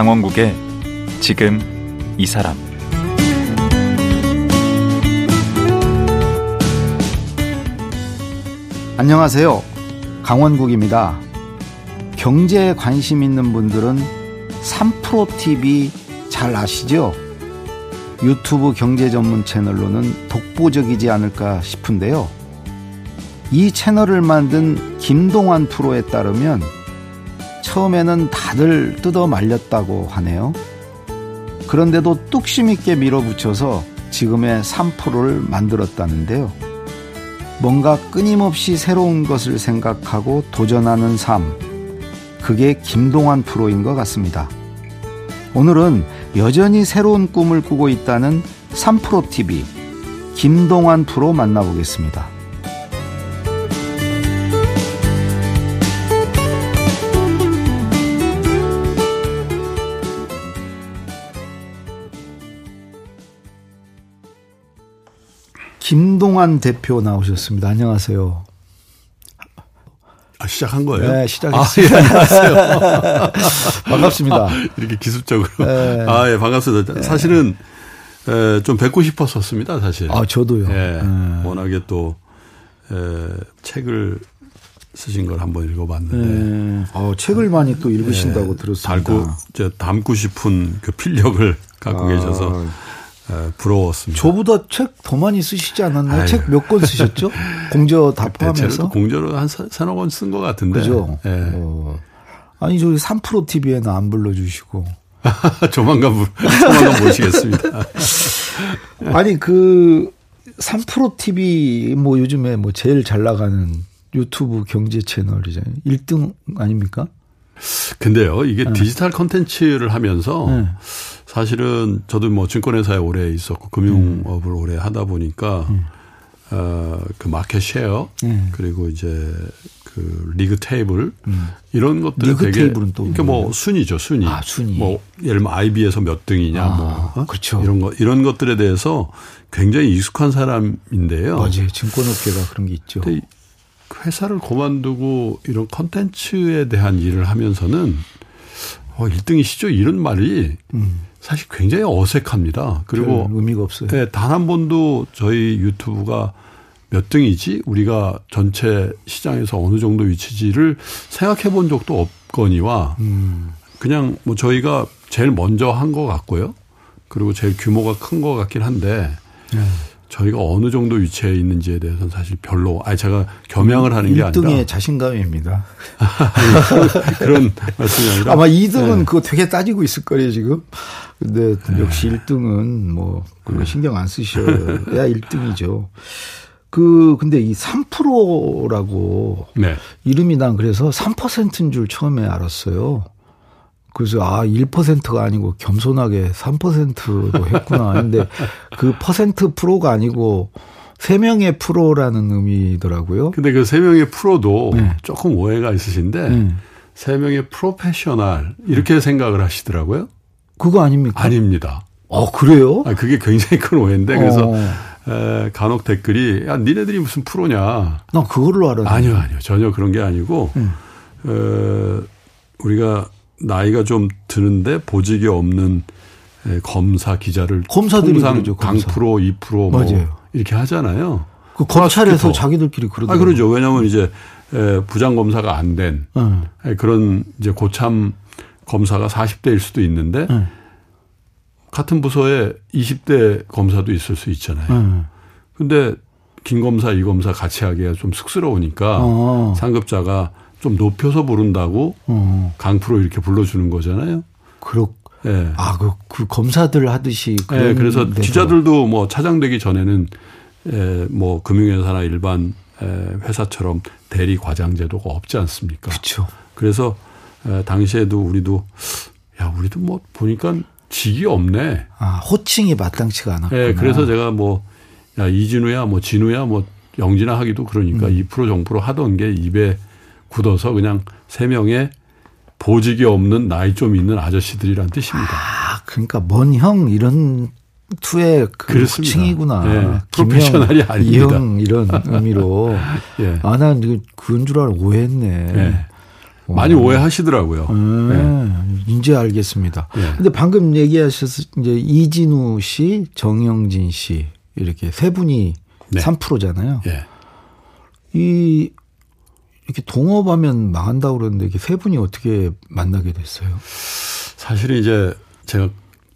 강원국의 지금 이 사람 안녕하세요. 강원국입니다. 경제에 관심 있는 분들은 3프로TV 잘 아시죠? 유튜브 경제 전문 채널로는 독보적이지 않을까 싶은데요. 이 채널을 만든 김동완 프로에 따르면 처음에는 다들 뜯어 말렸다고 하네요. 그런데도 뚝심 있게 밀어붙여서 지금의 3%를 만들었다는데요. 뭔가 끊임없이 새로운 것을 생각하고 도전하는 삶. 그게 김동완 프로인 것 같습니다. 오늘은 여전히 새로운 꿈을 꾸고 있다는 3프로TV 김동완 프로 만나보겠습니다. 김동완 대표 나오셨습니다. 안녕하세요. 아, 시작한 거예요? 네, 시작했습니다. 아, 예, 안녕하세요. 반갑습니다. 이렇게 기습적으로. 네. 아, 예, 반갑습니다. 네. 사실은, 에, 좀 뵙고 싶었었습니다, 사실. 아, 저도요. 예. 네. 워낙에 또, 에, 책을 쓰신 걸 한번 읽어봤는데. 네. 어, 책을 많이 또 읽으신다고 예, 들었습니다. 달고, 이제 담고 싶은 그 필력을 갖고 아. 계셔서, 에, 부러웠습니다. 저보다 책 더 많이 쓰시지 않았나요? 책 몇 권 쓰셨죠? 공저 다 포함해서? 공저로 한 서- 서너 권 쓴 것 같은데. 그죠? 예. 어. 아니, 저기 3프로 TV에는 안 불러주시고. 조만간, 부- 조만간 모시겠습니다. 아니, 그, 3프로 TV, 뭐 요즘에 뭐 제일 잘 나가는 유튜브 경제 채널이잖아요. 1등 아닙니까? 근데요, 이게 디지털 컨텐츠를 하면서 네. 사실은 저도 뭐 증권회사에 오래 있었고 금융업을 오래 하다 보니까 어, 그 market share 네. 그리고 이제 그 league table 이런 것들을 리그 되게 table은 또 그러니까 뭐 순위죠, 순위. 아, 순위. 뭐 예를 들면 IB에서 몇 등이냐 아, 뭐 어? 그렇죠. 이런 거 이런 것들에 대해서 굉장히 익숙한 사람인데요. 맞아요. 증권업계가 그런 게 있죠. 그 회사를 그만두고 이런 컨텐츠에 대한 일을 하면서는 어, 1등이시죠? 이런 말이 음. 사실 굉장히 어색합니다. 그리고 별 의미가 없어요. 네, 단 한 번도 저희 유튜브가 몇 등이지? 우리가 전체 시장에서 어느 정도 위치지를 생각해 본 적도 없거니와 음. 그냥 뭐 저희가 제일 먼저 한 것 같고요. 그리고 제일 규모가 큰 것 같긴 한데 네. 저희가 어느 정도 위치에 있는지에 대해서는 사실 별로 아니 제가 겸양을 하는 게 1등의 아니라 자신감입니다. 그런 말씀이 아니라 아마 2등은 네. 그거 되게 따지고 있을 거예요, 지금. 근데 역시 1등은 뭐, 그거 신경 안 쓰셔야 1등이죠. 그, 근데 이 3%라고 네. 이름이 난 그래서 3%인 줄 처음에 알았어요. 그래서 아, 1%가 아니고 겸손하게 3%로 했구나. 근데 그 퍼센트 프로가 아니고 3명의 프로라는 의미더라고요. 근데 그세 명의 프로도 네. 조금 오해가 있으신데 네. 세 명의 프로페셔널 이렇게 생각을 하시더라고요. 그거 아닙니까? 아닙니다. 어, 그래요? 아, 그게 굉장히 큰 오해인데 그래서 어. 에, 간혹 댓글이 야 니네들이 무슨 프로냐? 난 그걸로 알았는데. 아니요, 아니요. 전혀 그런 게 아니고, 음. 어, 우리가 나이가 좀 드는데 보직이 없는 에, 검사 기자를 검사들이 그러죠, 검사. 강프로, 2%뭐 맞아요. 이렇게 하잖아요. 그 검찰에서. 자기들끼리 그러더라고요. 아, 그러죠. 왜냐하면 이제 에, 부장 검사가 안된 응. 그런 이제 고참 검사가 40대일 수도 있는데 응. 같은 부서에 20대 검사도 있을 수 있잖아요. 응. 근데 김 검사, 이 검사 같이 하기가 좀 쑥스러우니까 어. 상급자가 좀 높여서 부른다고 어. 강프로 이렇게 불러주는 거잖아요. 그렇. 예. 아, 그, 그 검사들 하듯이. 예, 그래서 데서. 기자들도 뭐 차장되기 전에는 에, 뭐 금융회사나 일반 에, 회사처럼 대리 과장 제도가 없지 않습니까? 그쵸. 그래서 에, 당시에도 우리도 야 우리도 뭐 보니까 직이 없네. 아, 호칭이 마땅치가 않았구나. 예, 그래서 제가 뭐 야 이진우야 뭐 진우야 뭐 영진아 하기도 그러니까 음. 2% 정프로 하던 게 입에 굳어서 그냥 세 명의 보직이 없는 나이 좀 있는 아저씨들이란 뜻입니다. 아, 그러니까 먼 형 이런 투의 그 그렇습니다. 호칭이구나. 예, 프로페셔널이 아닙니다. 이형 이런 의미로. 예. 아, 난 그건 줄 알고 오해했네. 예. 많이 오해하시더라고요. 음, 네. 이제 알겠습니다. 네. 근데 방금 얘기하셔서 이제 이진우 씨, 정영진 씨 이렇게 세 분이 네. 3%잖아요. 네. 이 이렇게 동업하면 망한다고 그러는데 이게 세 분이 어떻게 만나게 됐어요? 사실은 이제 제가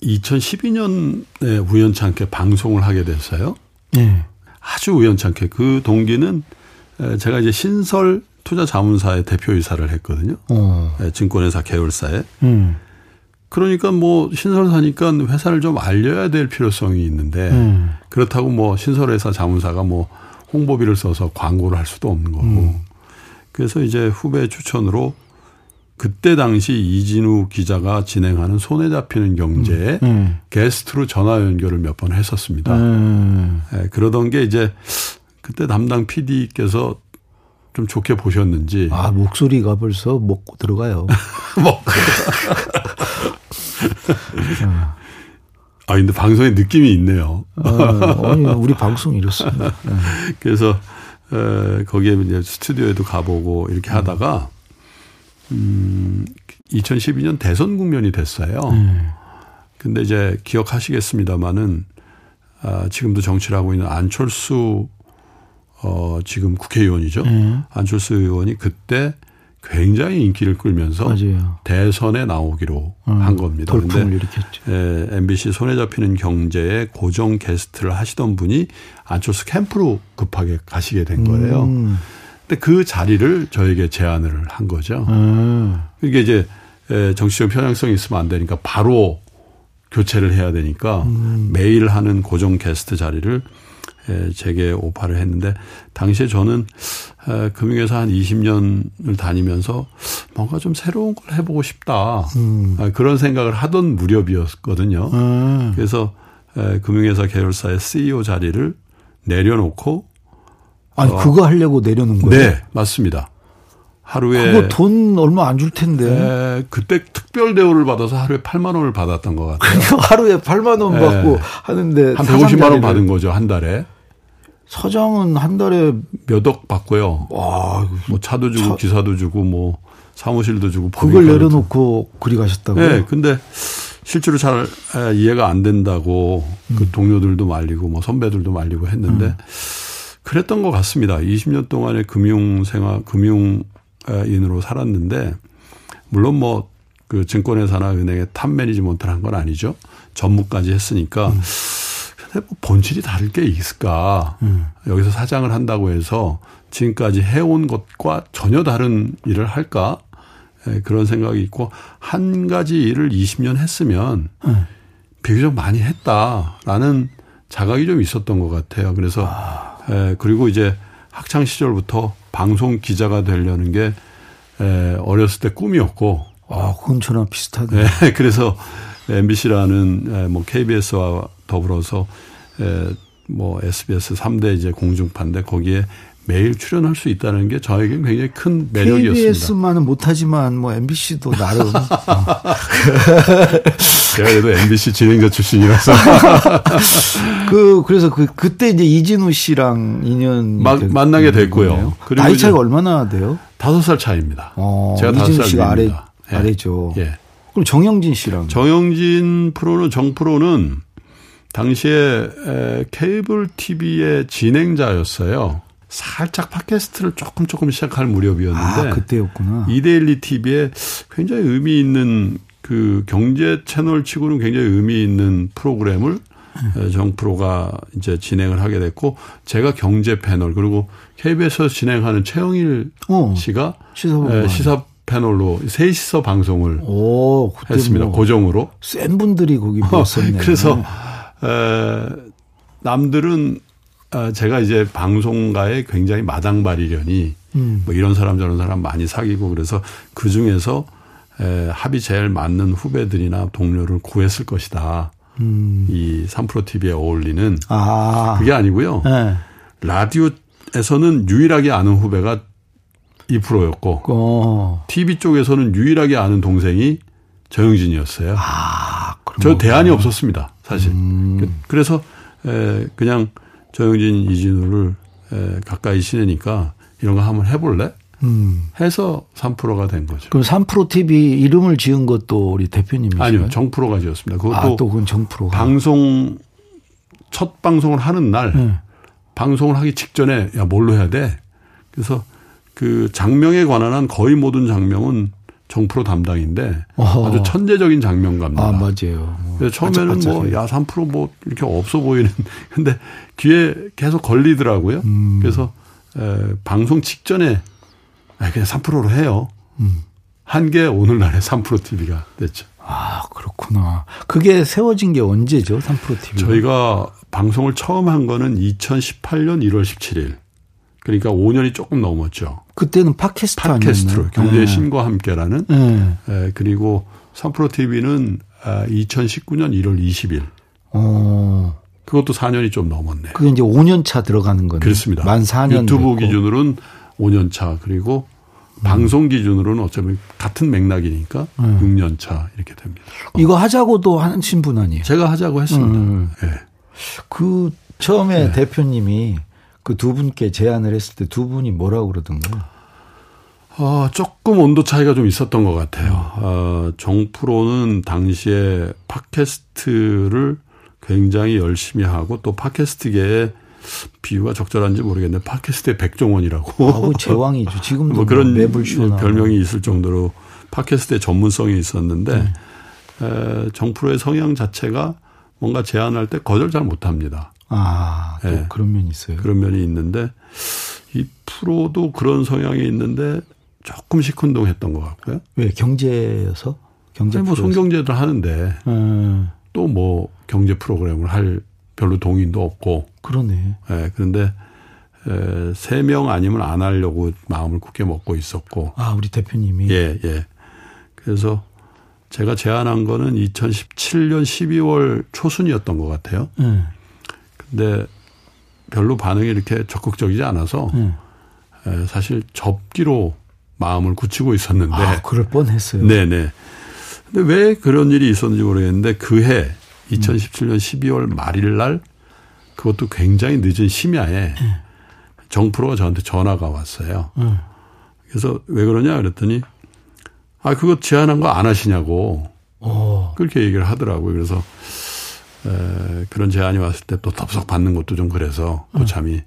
2012년에 우연찮게 방송을 하게 됐어요. 네. 아주 우연찮게 그 동기는 제가 이제 신설 투자 자문사의 대표이사를 했거든요. 어. 증권회사 계열사에. 음. 그러니까 뭐 신설사니까 회사를 좀 알려야 될 필요성이 있는데 음. 그렇다고 뭐 신설회사 자문사가 뭐 홍보비를 써서 광고를 할 수도 없는 거고. 음. 그래서 이제 후배 추천으로 그때 당시 이진우 기자가 진행하는 손에 잡히는 경제에 음. 음. 게스트로 전화 연결을 몇 번 했었습니다. 음. 네, 그러던 게 이제 그때 담당 PD께서 좀 좋게 보셨는지. 아, 목소리가 벌써 먹고 들어가요. 먹고. 아, 근데 방송에 느낌이 있네요. 아, 아니, 우리 방송 이렇습니다. 네. 그래서, 에, 거기에 이제 스튜디오에도 가보고 이렇게 하다가, 음, 2012년 대선 국면이 됐어요. 음. 근데 이제 기억하시겠습니다마는, 아, 지금도 정치를 하고 있는 안철수, 어, 지금 국회의원이죠. 음. 안철수 의원이 그때 굉장히 인기를 끌면서 맞아요. 대선에 나오기로 음, 한 겁니다. 돌풍을 일으켰죠. 예, MBC 손에 잡히는 경제에 고정 게스트를 하시던 분이 안철수 캠프로 급하게 가시게 된 거예요. 음. 근데 그 자리를 저에게 제안을 한 거죠. 음. 이게 이제 정치적 편향성이 있으면 안 되니까 바로 교체를 해야 되니까 음. 매일 하는 고정 게스트 자리를 제게 오파를 했는데 당시에 저는 금융회사 한 20년을 다니면서 뭔가 좀 새로운 걸 해보고 싶다 음. 아, 그런 생각을 하던 무렵이었거든요. 음. 그래서 금융회사 계열사의 CEO 자리를 내려놓고 아니 어, 그거 하려고 내려놓은 거예요? 네, 맞습니다. 하루에 그거 돈 얼마 안 줄 텐데. 에, 그때 특별 대우를 받아서 하루에 8만 원을 받았던 것 같아요. 하루에 8만 원 받고 에, 하는데 한 150만 원 받은 거죠 한 달에. 사장은 한 달에 몇 억 받고요. 와, 뭐 차도 주고 차... 기사도 주고 뭐 사무실도 주고 그걸 내려놓고 그리 가셨다고요? 네, 근데 실제로 잘 이해가 안 된다고 그 음. 그 동료들도 말리고 뭐 선배들도 말리고 했는데 음. 그랬던 것 같습니다. 20년 동안의 금융 생활, 금융인으로 살았는데 물론 뭐 그 증권회사나 은행의 top management를 한 건 아니죠. 전무까지 했으니까 음. 본질이 다를 게 있을까? 음. 여기서 사장을 한다고 해서 지금까지 해온 것과 전혀 다른 일을 할까? 예, 그런 생각이 있고 한 가지 일을 20년 했으면 음. 비교적 많이 했다라는 자각이 좀 있었던 것 같아요. 그래서 아. 예, 그리고 이제 학창 시절부터 방송 기자가 되려는 게 예, 어렸을 때 꿈이었고. 아, 그건 저랑 비슷하네. 예, 그래서 MBC라는 예, 뭐 KBS와 더불어서 뭐 SBS 3대 이제 공중파인데 거기에 매일 출연할 수 있다는 게 저에겐 굉장히 큰 매력이었습니다. KBS만은 못하지만 뭐 MBC도 나름. 제가 그래도 MBC 진행자 출신이라서. 그 그래서 그 그때 이제 이진우 씨랑 인연 마, 만나게 됐고요. 그리고 나이 차이가 얼마나 돼요? 다섯 살 차이입니다. 어, 제가 다섯 살 씨가 아래 예. 아래죠. 예. 그럼 정영진 씨랑 정영진 프로는 정 프로는 당시에 케이블 TV의 진행자였어요. 살짝 팟캐스트를 조금 조금 시작할 무렵이었는데 아, 그때였구나. 이데일리 TV에 굉장히 의미 있는 그 경제 채널 치고는 굉장히 의미 있는 프로그램을 네. 정 프로가 이제 진행을 하게 됐고 제가 경제 패널 그리고 KBS에서 진행하는 최영일 어, 씨가 시사, 시사 패널로 셋이서 방송을 오, 했습니다. 뭐 고정으로. 센 분들이 거기 모였었네요. 그래서 에, 남들은 어, 제가 이제 방송가에 굉장히 마당발이려니 음. 뭐 이런 사람 저런 사람 많이 사귀고 그래서 그 중에서 에, 합이 제일 맞는 후배들이나 동료를 구했을 것이다. 음. 이 3프로 TV에 어울리는 아. 그게 아니고요. 네. 라디오에서는 유일하게 아는 후배가 2%였고 어. TV 쪽에서는 유일하게 아는 동생이 정영진이었어요. 아, 저 대안이 없었습니다. 사실. 음. 그, 그래서 에, 그냥 조영진 이진우를 에, 가까이 지내니까 이런 거 한번 해볼래? 음. 해서 3%가 된 거죠. 그럼 3프로 TV 이름을 지은 것도 우리 대표님이시죠? 아니요, 정프로가 지었습니다. 그것도 아, 또 그건 정프로가. 방송 첫 방송을 하는 날 네. 방송을 하기 직전에 야 뭘로 해야 돼. 그래서 그 장명에 관한 한 거의 모든 장명은 정프로 담당인데 어허. 아주 천재적인 장명가입니다. 아, 맞아요. 그래서 처음에는 뭐, 야, 3%뭐 이렇게 없어 보이는. 근데 귀에 계속 걸리더라고요. 음. 그래서, 에, 방송 직전에, 아, 그냥 3%로 해요. 음. 한게 오늘날의 3% TV가 됐죠. 아, 그렇구나. 그게 세워진 게 언제죠? 3프로 TV. 저희가 방송을 처음 한 거는 2018년 1월 17일. 그러니까 5년이 조금 넘었죠. 그때는 팟캐스트 팟캐스트로 네. 신과 함께라는 네. 에, 그리고 3프로 TV는 아, 2019년 1월 20일. 어. 그것도 4년이 좀 넘었네. 그게 이제 5년 차 들어가는 거네요. 그렇습니다. 만 4년 유튜브 됐고. 기준으로는 5년 차 그리고 방송 기준으로는 어쩌면 같은 맥락이니까 음. 6년 차 이렇게 됩니다. 이거 하자고도 하신 분 아니에요? 제가 하자고 했습니다. 음. 예. 그 처음에 네. 대표님이 그 두 분께 제안을 했을 때 두 분이 뭐라고 그러던가요? 어, 조금 온도 차이가 좀 있었던 것 같아요. 어, 정프로는 당시에 팟캐스트를 굉장히 열심히 하고 또 팟캐스트계에 비유가 적절한지 모르겠는데 팟캐스트의 백종원이라고 아우 제왕이죠. 지금도 뭐 그런 매불쇼나 별명이 있을 정도로 팟캐스트의 전문성이 있었는데 네. 에, 정프로의 성향 자체가 뭔가 제안할 때 거절 잘 못합니다. 아, 또 네. 그런 면이 있어요. 그런 면이 있는데 이 프로도 그런 성향이 있는데 조금 시큰둥했던 것 같고요. 왜 경제여서 경제 아니 뭐? 송경제들 하는데 음, 또뭐 경제 프로그램을 할 별로 동의도 없고 그러네. 예, 그런데 세 명 아니면 안 하려고 마음을 굳게 먹고 있었고 아, 우리 대표님이 예, 예. 그래서 제가 제안한 거는 2017년 12월 초순이었던 것 같아요. 예, 근데 별로 반응이 이렇게 적극적이지 않아서 예. 에, 사실 접기로 마음을 굳히고 있었는데. 아, 그럴 뻔했어요. 네네. 근데 왜 그런 일이 있었는지 모르겠는데 그해 2017년 12월 말일 날 그것도 굉장히 늦은 심야에 정프로가 저한테 전화가 왔어요. 음. 그래서 왜 그러냐 그랬더니 아 그거 제안한 거 안 하시냐고 어, 그렇게 얘기를 하더라고요. 그래서 에, 그런 제안이 왔을 때 또 덥석 받는 것도 좀 그래서 고참이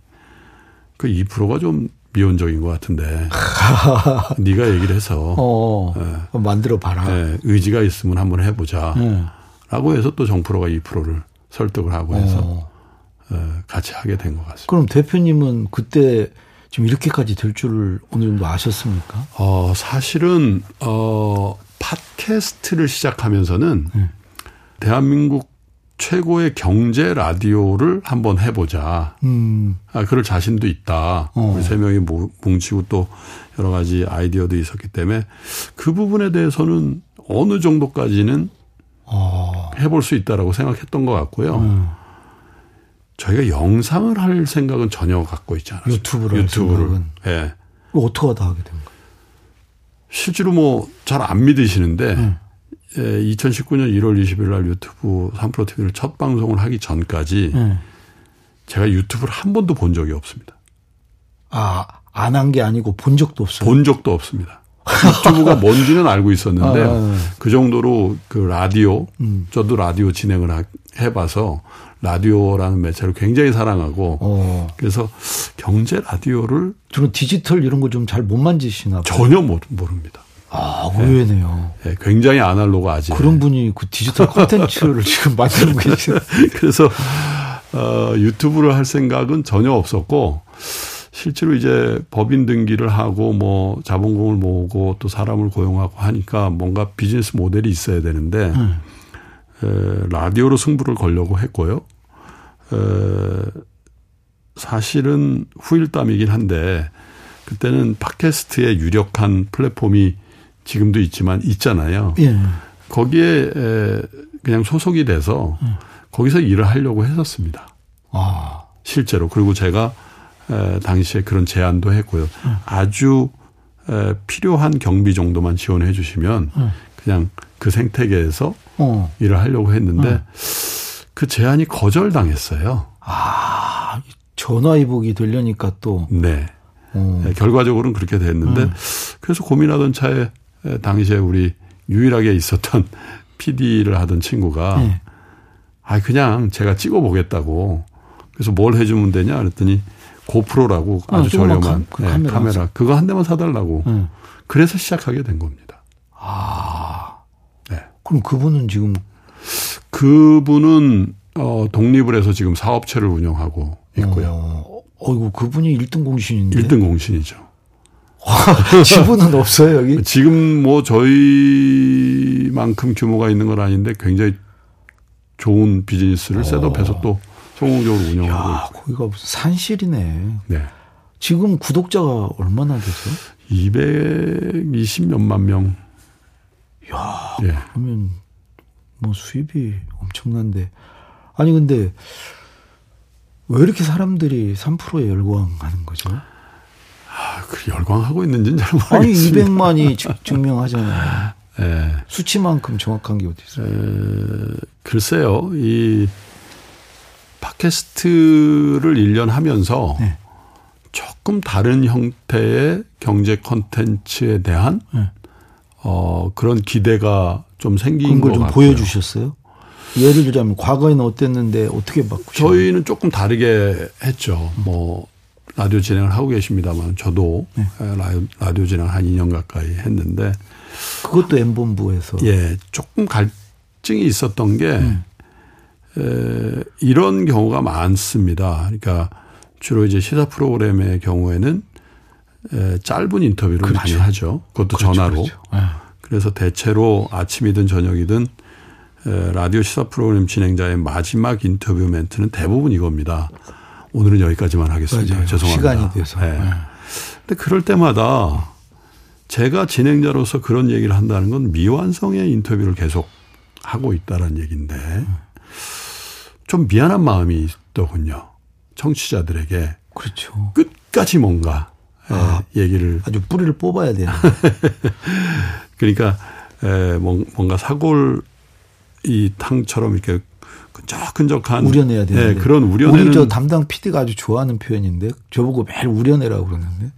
그 2%가 좀 미온적인 것 같은데 네가 얘기를 해서 어, 예. 만들어 봐라. 에, 의지가 있으면 한번 해보자. 예. 라고 해서 또 정프로가 2%를 설득을 하고 해서 어. 에, 같이 하게 된 것 같습니다. 그럼 대표님은 그때 지금 이렇게까지 될 줄을 어느 정도 아셨습니까? 어, 사실은, 어, 팟캐스트를 시작하면서는 네. 대한민국 최고의 경제 라디오를 한번 해보자. 음, 아, 그럴 자신도 있다. 어. 우리 세 명이 모- 뭉치고 또 여러 가지 아이디어도 있었기 때문에 그 부분에 대해서는 어느 정도까지는 어, 해볼 수 있다라고 생각했던 것 같고요. 음. 저희가 영상을 할 생각은 전혀 갖고 있지 않았어요. 유튜브를 할 생각은. 예. 이거 어떻게 하다 하게 된 거예요? 실제로 뭐 잘 안 믿으시는데 네. 예, 2019년 1월 20일 날 유튜브 3프로 TV를 첫 방송을 하기 전까지 예. 제가 유튜브를 한 번도 본 적이 없습니다. 아, 안 한 게 아니고 본 적도 없어요. 본 적도 없습니다. 유튜브가 뭔지는 알고 있었는데요. 아. 그 정도로 그 라디오, 음. 저도 라디오 진행을 하- 해봐서 라디오라는 매체를 굉장히 사랑하고 어, 그래서 경제 라디오를 저는 디지털 이런 거 좀 잘 못 만지시나 봐요. 전혀 모- 모릅니다. 아, 의외네요. 예, 굉장히 아날로그 아재. 그런 분이 그 디지털 콘텐츠를 지금 만들고 계시는. 그래서 어, 유튜브를 할 생각은 전혀 없었고 실제로 이제 법인 등기를 하고 뭐 자본금을 모으고 또 사람을 고용하고 하니까 뭔가 비즈니스 모델이 있어야 되는데 음. 에, 라디오로 승부를 걸려고 했고요. 에, 사실은 후일담이긴 한데 그때는 팟캐스트의 유력한 플랫폼이 지금도 있지만 있잖아요. 예. 거기에 에, 그냥 소속이 돼서 거기서 일을 하려고 했었습니다. 아, 실제로. 그리고 제가 에, 당시에 그런 제안도 했고요. 아주 에, 필요한 경비 정도만 지원해 주시면 음. 그냥 그 생태계에서 어. 일을 하려고 했는데 그 제안이 거절당했어요. 아, 전화위복이 되려니까 또, 네. 어. 예, 결과적으로는 그렇게 됐는데 음. 그래서 고민하던 차에 에, 당시에 우리 유일하게 있었던 PD를 하던 친구가 네. 아 그냥 제가 찍어 보겠다고 그래서 뭘 해주면 되냐 그랬더니 고프로라고 아, 아주 조그만 저렴한 카- 그 예, 카메라. 카메라 그거 한 대만 사달라고 네. 그래서 시작하게 된 겁니다. 아. 네. 그럼 그분은 지금 그분은 어 독립을 해서 지금 사업체를 운영하고 있고요. 어, 어이구 그분이 1등 공신인데. 1등 공신이죠. 지분은 없어요 여기. 지금 뭐 저희만큼 규모가 있는 건 아닌데 굉장히 좋은 비즈니스를 셋업해서 또 성공적으로 운영하고 야 있고. 거기가 무슨 산실이네. 네. 지금 구독자가 얼마나 되세요? 220 몇만 명. 야 예. 그러면 뭐 수입이 엄청난데 아니 근데 왜 이렇게 사람들이 3%에 열광하는 거죠? 아, 그 열광하고 있는지는 잘 아니 모르겠습니다. 200만이 증, 증명하잖아요. 예. 수치만큼 정확한 게 어디 있어요? 에, 글쎄요. 이 팟캐스트를 1년 하면서 네. 조금 다른 형태의 경제 콘텐츠에 대한 네. 어, 그런 기대가 좀 생긴 그런 것걸좀 같고요. 보여주셨어요? 예를 들자면 과거에는 어땠는데 어떻게 바꾸셨어요? 저희는 조금 다르게 했죠. 뭐 라디오 진행을 하고 계십니다만 저도 네. 에, 라디오, 라디오 진행을 한 2년 가까이 했는데 그것도 M본부에서 예, 조금 갈증이 있었던 게 음. 에, 이런 경우가 많습니다. 그러니까 주로 이제 시사 프로그램의 경우에는 에, 짧은 인터뷰를 많이 하죠. 그것도 전화로. 그렇죠. 네. 그래서 대체로 아침이든 저녁이든 에, 라디오 시사 프로그램 진행자의 마지막 인터뷰 멘트는 대부분 이겁니다. 오늘은 여기까지만 하겠습니다. 맞아요. 죄송합니다. 시간이 돼서. 네. 네. 근데 그럴 때마다 제가 진행자로서 그런 얘기를 한다는 건 미완성의 인터뷰를 계속 하고 있다는 얘기인데 좀 미안한 마음이 있더군요. 청취자들에게 그렇죠. 끝까지 뭔가 에, 아. 얘기를 아주 뿌리를 뽑아야 되는. 그러니까 에, 뭔- 뭔가 사골 이 탕처럼 이렇게 끈적끈적한 우려내야 되는데. 네, 그런 우리 우려내는 저 담당 PD가 아주 좋아하는 표현인데 저보고 매일 우려내라고 그러는데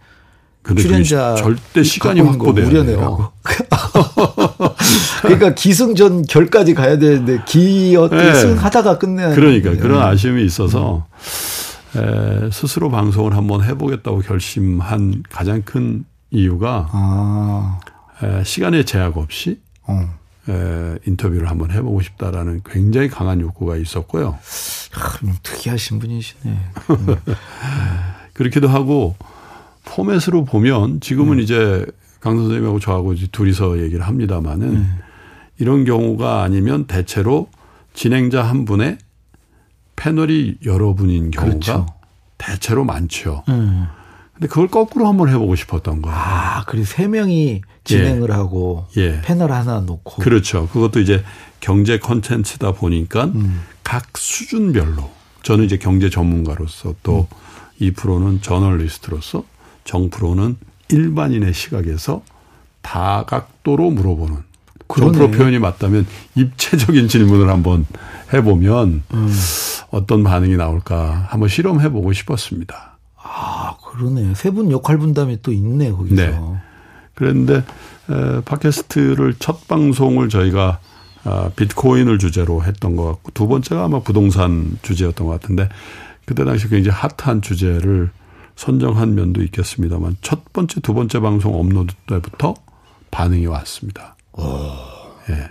출연자 절대 시간이 확보돼야 우려내라고. 그러니까 기승전 결까지 가야 되는데 기어 네. 승하다가 끝내야 그러니까 되는데. 그런 아쉬움이 있어서 에, 스스로 방송을 한번 해보겠다고 결심한 가장 큰 이유가 아, 에, 시간의 제약 없이 어. 에, 인터뷰를 한번 해보고 싶다라는 굉장히 강한 욕구가 있었고요. 특이하신 분이시네. 그렇기도 하고 포맷으로 보면 지금은 이제 강 선생님하고 저하고 이제 둘이서 얘기를 합니다마는 이런 경우가 아니면 대체로 진행자 한 분의 패널이 여러 분인 경우가 그렇죠. 대체로 많죠. 음. 근데 그걸 거꾸로 한번 해보고 싶었던 거예요. 아, 그리고 세 명이 진행을 하고 예. 패널 하나 놓고. 그렇죠. 그것도 이제 경제 컨텐츠다 보니까 음. 각 수준별로 저는 이제 경제 전문가로서 또이 프로는 저널리스트로서 정 프로는 일반인의 시각에서 다각도로 물어보는 정 그러네. 프로 표현이 맞다면 입체적인 질문을 한번 해보면 음. 어떤 반응이 나올까 한번 실험해 보고 싶었습니다. 아, 그러네. 세 분 역할 분담이 또 있네, 거기서. 네. 에, 팟캐스트를 첫 방송을 저희가 아, 비트코인을 주제로 했던 것 같고 두 번째가 아마 부동산 주제였던 것 같은데 그때 당시 굉장히 핫한 주제를 선정한 면도 있겠습니다만 첫 번째 두 번째 방송 업로드 때부터 반응이 왔습니다. 예.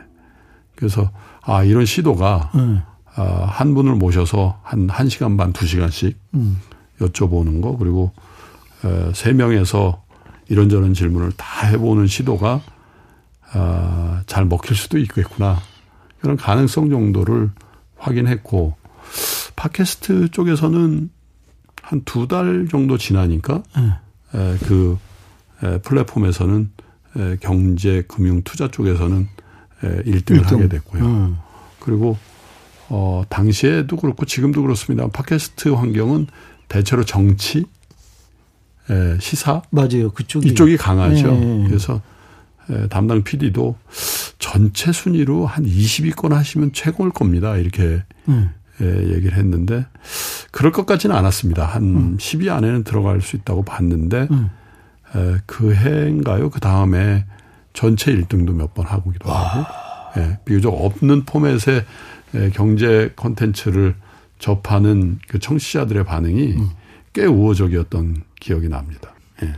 그래서 아 이런 시도가 음. 아, 한 분을 모셔서 한 1 시간 반, 2 시간씩 음. 여쭤보는 거 그리고 에, 세 명에서 이런저런 질문을 다 해보는 시도가 아, 잘 먹힐 수도 있겠구나 그런 가능성 정도를 확인했고 팟캐스트 쪽에서는 한 두 달 정도 지나니까 음. 에, 그 에, 플랫폼에서는 에, 경제 금융 투자 쪽에서는 에, 1등을 하게 일등. 됐고요. 음. 그리고 어 당시에도 그렇고 지금도 그렇습니다. 팟캐스트 환경은 대체로 정치, 에, 시사 맞아요. 그쪽이. 이쪽이 강하죠. 네. 그래서 에, 담당 PD도 전체 순위로 한 20위권 하시면 최고일 겁니다. 이렇게 음. 에, 얘기를 했는데 그럴 것 같지는 않았습니다. 한 음. 10위 안에는 들어갈 수 있다고 봤는데 음. 에, 그 해인가요? 그 다음에 전체 1등도 몇 번 하고기도 하고 예, 비교적 없는 포맷의 예, 경제 콘텐츠를 접하는 그 청취자들의 반응이 음. 꽤 우호적이었던 기억이 납니다. 예.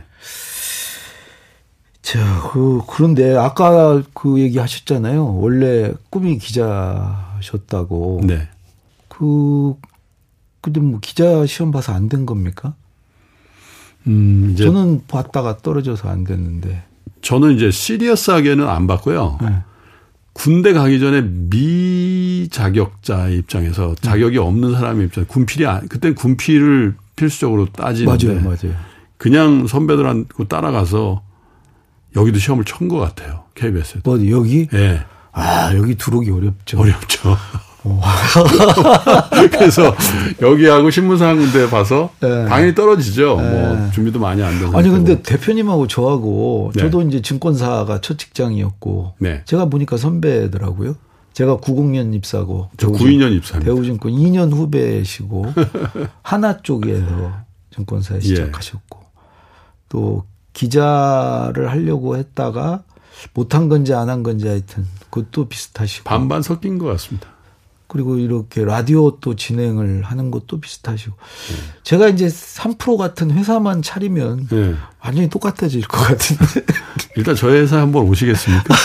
자, 그, 그런데 아까 그 얘기 하셨잖아요. 원래 꿈이 기자셨다고. 네. 그, 근데 뭐 기자 시험 봐서 안 된 겁니까? 음, 저는 봤다가 떨어져서 안 됐는데. 저는 이제 시리어스하게는 안 봤고요. 네. 군대 가기 전에 미자격자의 입장에서 자격이 없는 사람의 입장, 군필이 안, 그땐 군필을 필수적으로 따지는데 맞아요, 맞아요. 그냥 선배들한테 따라가서 여기도 시험을 친것 같아요. KBS에. 뭐 여기? 예. 네. 아 여기 들어오기 어렵죠. 어렵죠. 그래서 여기하고 신문사항대 봐서 네. 당연히 떨어지죠. 네. 뭐 준비도 많이 안 돼서. 아니 근데 대표님하고 저하고 네. 저도 이제 증권사가 첫 직장이었고 네. 제가 보니까 선배더라고요. 제가 90년 입사고 저 92년 입사입니다. 대우증권 2년 후배시고 하나 쪽에서 증권사에 예. 시작하셨고 예. 또 기자를 하려고 했다가 못한 건지 안 한 건지 하여튼 그것도 비슷하시고 반반 섞인 것 같습니다. 그리고 이렇게 라디오 또 진행을 하는 것도 비슷하시고 네. 제가 이제 3프로 같은 회사만 차리면 네. 완전히 똑같아질 것 같은데 일단 저희 회사 한번 오시겠습니까?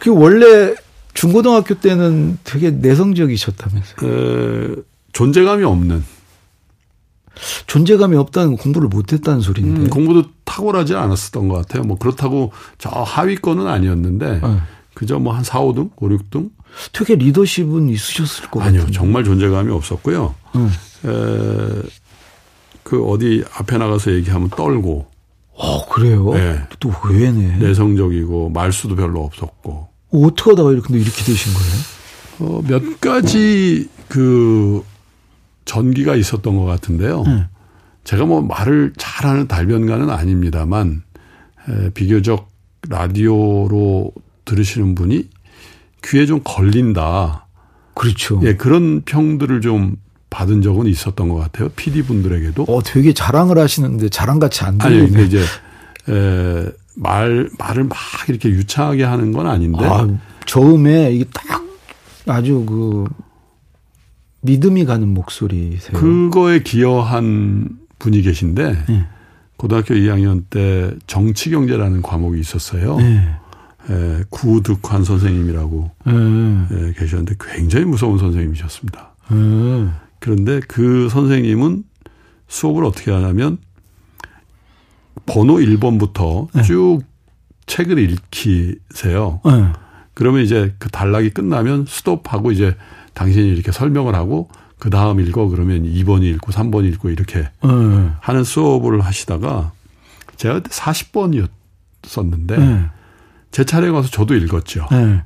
그 원래 중고등학교 때는 되게 내성적이셨다면서요? 에, 존재감이 없는 존재감이 없다는 공부를 못했다는 소리인데 음, 공부도 탁월하지 않았었던 것 같아요. 뭐 그렇다고 저 하위권은 아니었는데 네. 그저 뭐 한 4, 5등, 5, 6등. 되게 리더십은 있으셨을 것 아니요, 같은데. 정말 존재감이 없었고요. 음. 에, 그 어디 앞에 나가서 얘기하면 떨고. 아 그래요? 네. 또 왜네? 내성적이고 말수도 별로 없었고. 어떻게 하다가 이렇게 이렇게 되신 거예요? 어, 몇 가지 그 전기가 있었던 것 같은데요. 네. 제가 뭐 말을 잘하는 달변가는 아닙니다만 에, 비교적 라디오로 들으시는 분이 귀에 좀 걸린다. 그렇죠. 예, 그런 평들을 좀 받은 적은 있었던 것 같아요. PD 분들에게도. 어, 되게 자랑을 하시는데 자랑같이 안 들리네. 아니, 근데 이제 에, 말 말을 막 이렇게 유창하게 하는 건 아닌데. 아, 처음에 이게 딱 아주 그 믿음이 가는 목소리세요. 그거에 기여한 분이 계신데 네. 고등학교 2학년 때 정치 경제라는 과목이 있었어요. 네. 에, 구득환 선생님이라고 음. 에, 계셨는데 굉장히 무서운 선생님이셨습니다. 음. 그런데 그 선생님은 수업을 어떻게 하냐면 번호 1번부터 네. 쭉 책을 읽히세요. 네. 그러면 이제 그 단락이 끝나면 스톱하고 이제 당신이 이렇게 설명을 하고 그 다음 읽어 그러면 2번 읽고 3번 읽고 이렇게 네. 하는 수업을 하시다가 제가 그때 40번이었었는데 제 차례에 와서 저도 읽었죠. 네.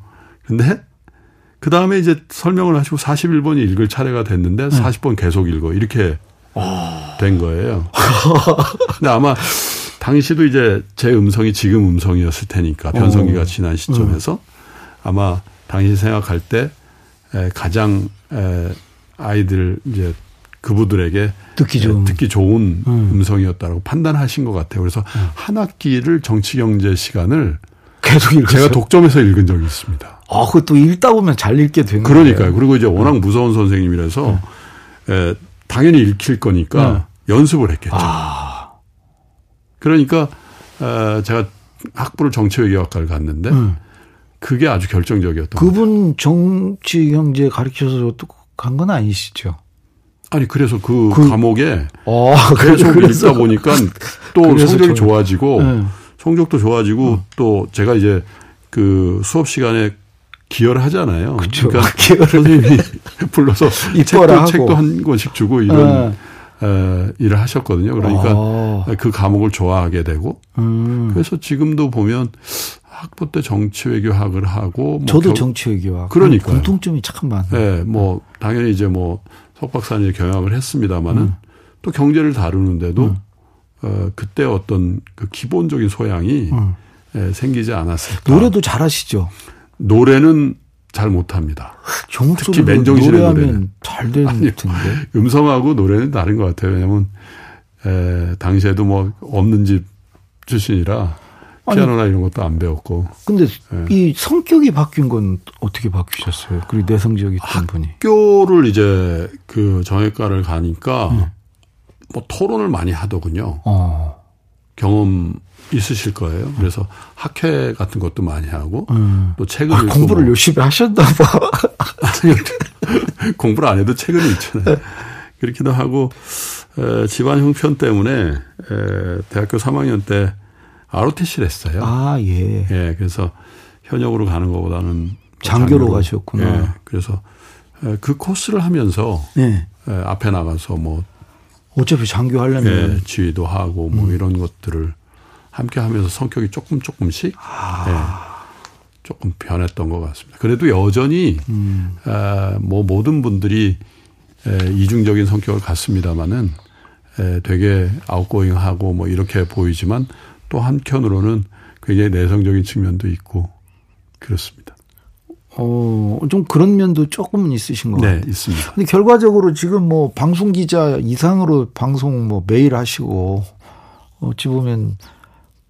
근데 그 다음에 이제 설명을 하시고 41번이 읽을 차례가 됐는데 네. 40번 계속 읽어. 이렇게 아. 된 거예요. 근데 아마 당시도 이제 제 음성이 지금 음성이었을 테니까 변성기가 어. 지난 시점에서 음. 아마 당시 생각할 때 가장 아이들 이제 그부들에게 듣기 좋은, 듣기 좋은 음. 성이었다라고 판단하신 것 같아요. 그래서 음. 한 학기를 정치 경제 시간을 계속 읽었어요. 제가 독점해서 읽은 적이 있습니다. 아, 그것도 읽다 보면 잘 읽게 되는 그러니까요. 거예요. 그리고 이제 워낙 네. 무서운 선생님이라서 네. 에, 당연히 읽힐 거니까 네. 연습을 했겠죠. 아. 그러니까 에, 제가 학부를 정치외교학과를 갔는데 음. 그게 아주 결정적이었던 그분 정치 경제 가르쳐서 간 건 아니시죠? 아니 그래서 그, 그 과목에 아, 계속 읽다 보니까 또 성적이 좋아지고 네. 성적도 좋아지고 어. 또 제가 이제 그 수업 시간에 기여를 하잖아요. 그쵸. 그러니까 선생님이 불러서 책도, 책도 한 권씩 주고 이런 네. 에, 일을 하셨거든요. 그러니까 아. 그 과목을 좋아하게 되고 음. 그래서 지금도 보면 학부 때 정치외교학을 하고 뭐 저도 정치외교학 그러니까 공통점이 참 많아요. 네, 뭐 당연히 이제 뭐 석박사님 경영을 했습니다마는 음. 또 경제를 다루는데도 음. 어, 그때 어떤 그 기본적인 소양이 음. 예, 생기지 않았을까. 노래도 잘하시죠. 노래는 잘 못합니다. 특히 맨정신에 노래하면 잘 되는 텐데. 음성하고 노래는 다른 것 같아요. 왜냐하면 에, 당시에도 뭐 없는 집 출신이라 피아노나 아니, 이런 것도 안 배웠고. 근데 예. 이 성격이 바뀐 건 어떻게 바뀌셨어요? 그리고 내성적이던 분이. 학교를 이제 그 정외과를 가니까 음. 뭐 토론을 많이 하더군요. 어. 경험 있으실 거예요. 그래서 학회 같은 것도 많이 하고 음. 또 책을 아, 공부를 뭐. 열심히 하셨나 봐. 공부를 안 해도 책은 있잖아요. 그렇기도 하고 에, 집안 형편 때문에 에, 대학교 3학년 때 ROTC를 했어요. 아, 예. 예, 그래서 현역으로 가는 것보다는 뭐 장교로, 장교로 가셨구나. 예, 그래서 에, 그 코스를 하면서 예. 에, 앞에 나가서 뭐 어차피 장교 하려면 예, 지휘도 하고 뭐 음. 이런 것들을 함께 하면서 성격이 조금 조금씩 아. 예, 조금 변했던 것 같습니다. 그래도 여전히 음. 아, 뭐 모든 분들이 에, 이중적인 성격을 갖습니다마는 에, 되게 아웃고잉하고 뭐 이렇게 보이지만 또 한편으로는 굉장히 내성적인 측면도 있고 그렇습니다. 어, 좀 그런 면도 조금은 있으신 것 네, 같아요. 있습니다. 근데 결과적으로 지금 뭐 방송 기자 이상으로 방송 뭐 매일 하시고 어찌 보면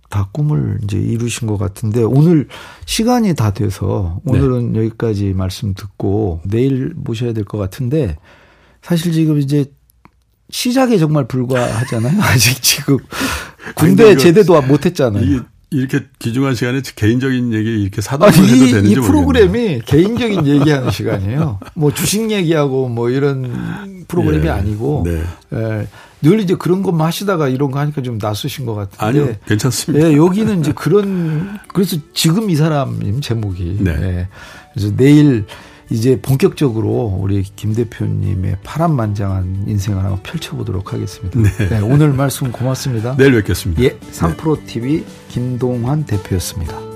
다 꿈을 이제 이루신 것 같은데 오늘 시간이 다 돼서 오늘은 네. 여기까지 말씀 듣고 내일 모셔야 될 것 같은데 사실 지금 이제 시작에 정말 불과하잖아요. 아직 지금 군대 제대도 못 했잖아요. 이렇게 귀중한 시간에 개인적인 얘기 이렇게 사담을 해도 되는지 이 프로그램이 개인적인 얘기하는 시간이에요. 뭐 주식 얘기하고 뭐 이런 프로그램이 예, 아니고 네. 예, 늘 이제 그런 것만 하시다가 이런 거 하니까 좀 낯서신 것 같은데. 아니요, 괜찮습니다. 예, 여기는 이제 그런 그래서 지금 이 사람님 제목이. 네. 예, 그래서 내일 이제 본격적으로 우리 김 대표님의 파란만장한 인생을 한번 펼쳐보도록 하겠습니다. 네. 네 오늘 말씀 고맙습니다. 내일 뵙겠습니다. 예, 3프로 TV 김동환 대표였습니다.